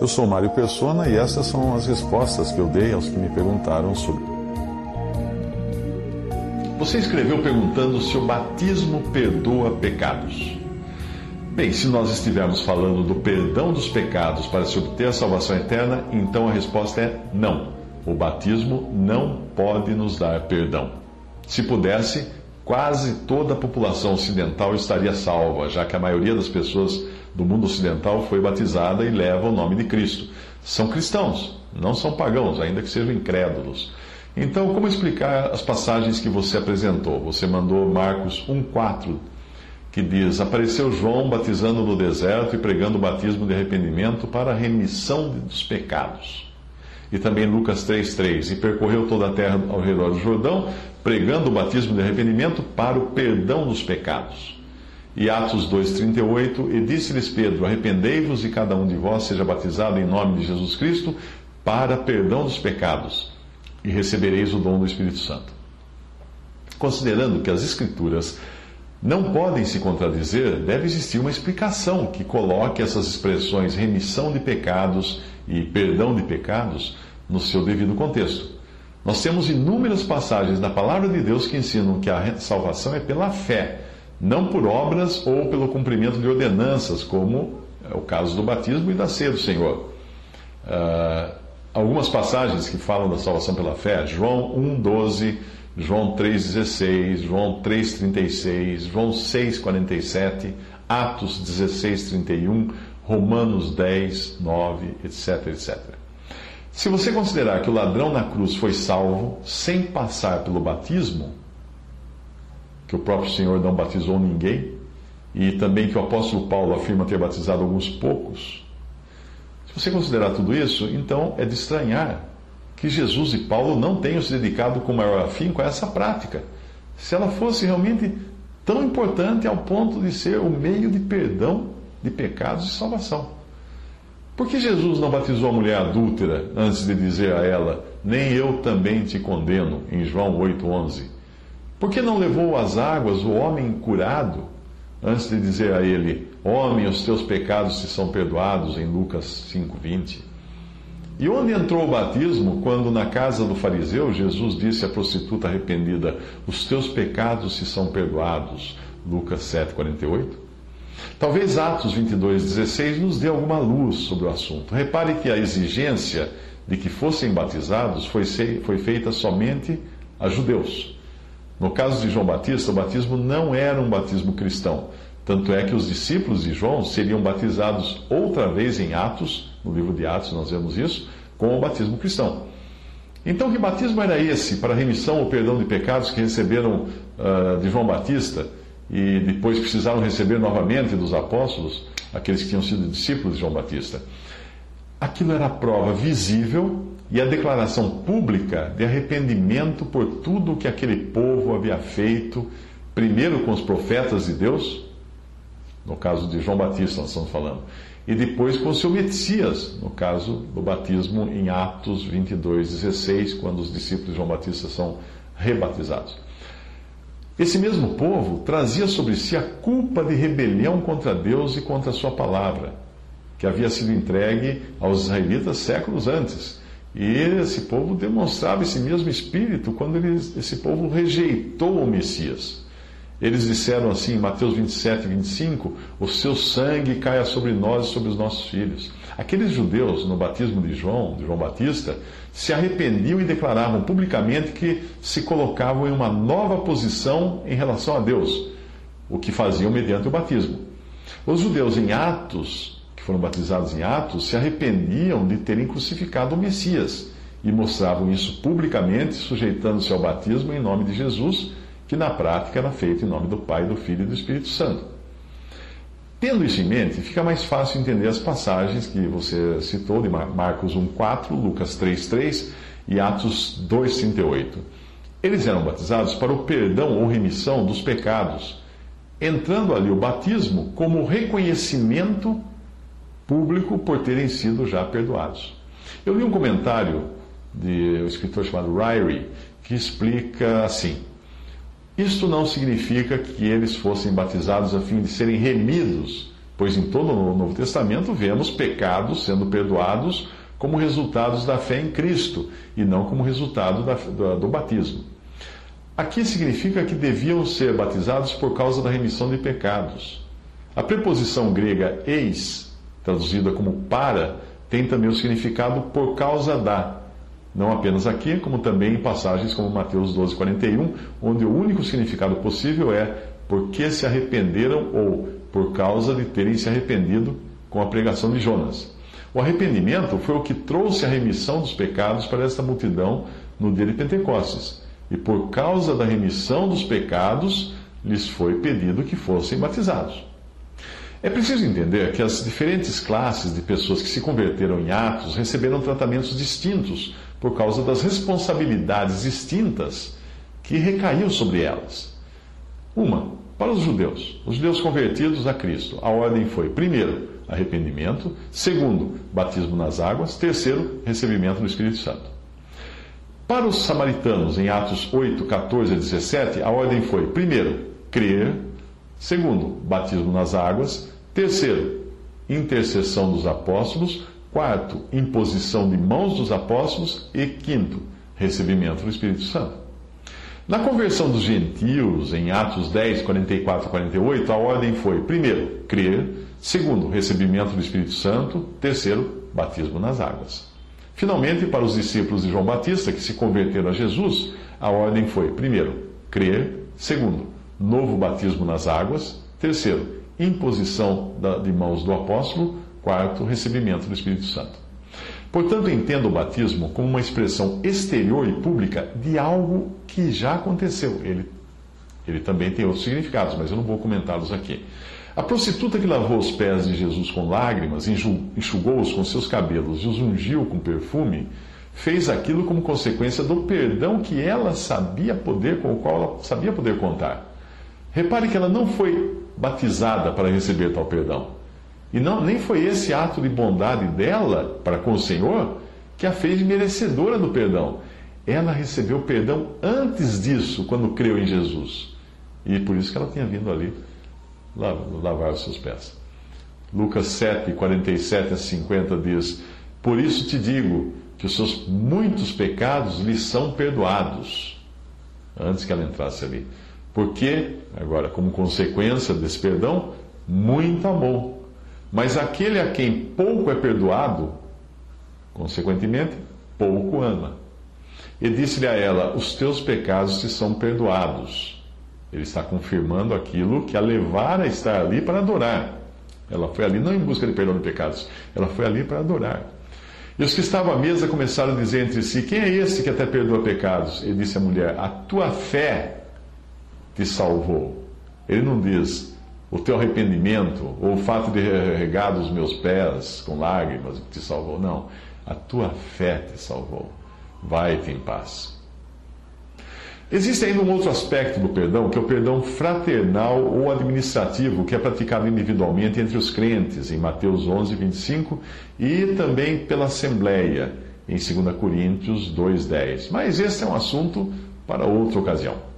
Eu sou Mário Persona e essas são as respostas que eu dei aos que me perguntaram sobre. Você escreveu perguntando se o batismo perdoa pecados. Bem, se nós estivermos falando do perdão dos pecados para se obter a salvação eterna, então a resposta é não. O batismo não pode nos dar perdão. Se pudesse, quase toda a população ocidental estaria salva, já que a maioria das pessoas do mundo ocidental foi batizada e leva o nome de Cristo. São cristãos, não são pagãos, ainda que sejam incrédulos. Então, como explicar as passagens que você apresentou? Você mandou Marcos 1,4, que diz: Apareceu João batizando no deserto e pregando o batismo de arrependimento para a remissão dos pecados. E também Lucas 3,3: E percorreu toda a terra ao redor do Jordão, pregando o batismo de arrependimento para o perdão dos pecados. E Atos 2,38: E disse-lhes Pedro: Arrependei-vos e cada um de vós seja batizado em nome de Jesus Cristo para perdão dos pecados, e recebereis o dom do Espírito Santo. Considerando que as Escrituras não podem se contradizer, deve existir uma explicação que coloque essas expressões remissão de pecados e perdão de pecados no seu devido contexto. Nós temos inúmeras passagens da palavra de Deus que ensinam que a salvação é pela fé não por obras ou pelo cumprimento de ordenanças, como é o caso do batismo e da ceia do Senhor. Uh, algumas passagens que falam da salvação pela fé, João 1,12, João 3,16, João 3,36, João 6,47, Atos 16,31, Romanos 10, 9, etc, etc. Se você considerar que o ladrão na cruz foi salvo sem passar pelo batismo, que o próprio Senhor não batizou ninguém, e também que o apóstolo Paulo afirma ter batizado alguns poucos. Se você considerar tudo isso, então é de estranhar que Jesus e Paulo não tenham se dedicado com maior afinco a essa prática, se ela fosse realmente tão importante ao ponto de ser o meio de perdão de pecados e salvação. Por que Jesus não batizou a mulher adúltera antes de dizer a ela, nem eu também te condeno, em João 8,11? Por que não levou às águas o homem curado, antes de dizer a ele: Homem, os teus pecados te são perdoados, em Lucas 5,20? E onde entrou o batismo quando, na casa do fariseu, Jesus disse à prostituta arrependida: Os teus pecados te são perdoados, Lucas 7,48? Talvez Atos 22,16 nos dê alguma luz sobre o assunto. Repare que a exigência de que fossem batizados foi, foi feita somente a judeus. No caso de João Batista, o batismo não era um batismo cristão. Tanto é que os discípulos de João seriam batizados outra vez em Atos, no livro de Atos nós vemos isso, com o batismo cristão. Então, que batismo era esse para remissão ou perdão de pecados que receberam uh, de João Batista e depois precisaram receber novamente dos apóstolos, aqueles que tinham sido discípulos de João Batista? Aquilo era a prova visível e a declaração pública de arrependimento por tudo o que aquele povo havia feito, primeiro com os profetas de Deus, no caso de João Batista, nós estamos falando, e depois com o seu Messias, no caso do batismo em Atos 22, 16, quando os discípulos de João Batista são rebatizados. Esse mesmo povo trazia sobre si a culpa de rebelião contra Deus e contra a sua palavra, que havia sido entregue aos israelitas séculos antes e esse povo demonstrava esse mesmo espírito quando eles, esse povo rejeitou o Messias. Eles disseram assim, Mateus 27, 25: O seu sangue caia sobre nós e sobre os nossos filhos. Aqueles judeus, no batismo de João, de João Batista, se arrependiam e declaravam publicamente que se colocavam em uma nova posição em relação a Deus, o que faziam mediante o batismo. Os judeus, em Atos que foram batizados em Atos, se arrependiam de terem crucificado o Messias e mostravam isso publicamente, sujeitando-se ao batismo em nome de Jesus, que na prática era feito em nome do Pai, do Filho e do Espírito Santo. Tendo isso em mente, fica mais fácil entender as passagens que você citou de Marcos 1,4, Lucas 3,3 e Atos 2,38. Eles eram batizados para o perdão ou remissão dos pecados, entrando ali o batismo como reconhecimento público por terem sido já perdoados. Eu li um comentário de um escritor chamado Ryrie que explica assim: Isto não significa que eles fossem batizados a fim de serem remidos pois em todo o Novo Testamento vemos pecados sendo perdoados como resultados da fé em Cristo e não como resultado da, do, do batismo. Aqui significa que deviam ser batizados por causa da remissão de pecados. A preposição grega eis, traduzida como para, tem também o significado por causa da. Não apenas aqui, como também em passagens como Mateus 12, 41, onde o único significado possível é porque se arrependeram ou por causa de terem se arrependido com a pregação de Jonas. O arrependimento foi o que trouxe a remissão dos pecados para esta multidão no dia de Pentecostes. E por causa da remissão dos pecados, lhes foi pedido que fossem batizados. É preciso entender que as diferentes classes de pessoas que se converteram em Atos receberam tratamentos distintos por causa das responsabilidades distintas que recaíam sobre elas. Uma, para os judeus, os judeus convertidos a Cristo, a ordem foi: primeiro, arrependimento, segundo, batismo nas águas, terceiro, recebimento do Espírito Santo. Para os samaritanos, em Atos 8, 14 a 17, a ordem foi: primeiro, crer, segundo, batismo nas águas, terceiro, intercessão dos apóstolos, quarto, imposição de mãos dos apóstolos. E quinto, recebimento do Espírito Santo. Na conversão dos gentios, em Atos 10, 44 e 48, a ordem foi: primeiro, crer, segundo, recebimento do Espírito Santo, terceiro, batismo nas águas. Finalmente, para os discípulos de João Batista que se converteram a Jesus, a ordem foi: primeiro, crer, segundo, novo batismo nas águas, terceiro, imposição de mãos do apóstolo, quarto, recebimento do Espírito Santo. Portanto, entenda o batismo como uma expressão exterior e pública de algo que já aconteceu. Ele, ele também tem outros significados, mas eu não vou comentá-los aqui. A prostituta que lavou os pés de Jesus com lágrimas, enxugou-os com seus cabelos e os ungiu com perfume, fez aquilo como consequência do perdão que ela sabia poder, com o qual ela sabia poder contar. Repare que ela não foi batizada para receber tal perdão. E não, nem foi esse ato de bondade dela para com o Senhor que a fez merecedora do perdão. Ela recebeu perdão antes disso, quando creu em Jesus. E por isso que ela tinha vindo ali lavar os seus pés. Lucas 7, 47 a 50 diz: Por isso te digo que os seus muitos pecados lhe são perdoados. Antes que ela entrasse ali. Porque, agora, como consequência desse perdão, muito amou. Mas aquele a quem pouco é perdoado, consequentemente, pouco ama. E disse-lhe a ela: Os teus pecados te são perdoados. Ele está confirmando aquilo que a levara a estar ali para adorar. Ela foi ali não em busca de perdão de pecados, ela foi ali para adorar. E os que estavam à mesa começaram a dizer entre si: Quem é esse que até perdoa pecados? Ele disse à mulher: A tua fé te salvou. Ele não diz o teu arrependimento ou o fato de regar os meus pés com lágrimas te salvou. Não. A tua fé te salvou. Vai-te em paz. Existe ainda um outro aspecto do perdão, que é o perdão fraternal ou administrativo, que é praticado individualmente entre os crentes, em Mateus 11, 25, e também pela Assembleia, em 2 Coríntios 2, 10. Mas esse é um assunto para outra ocasião.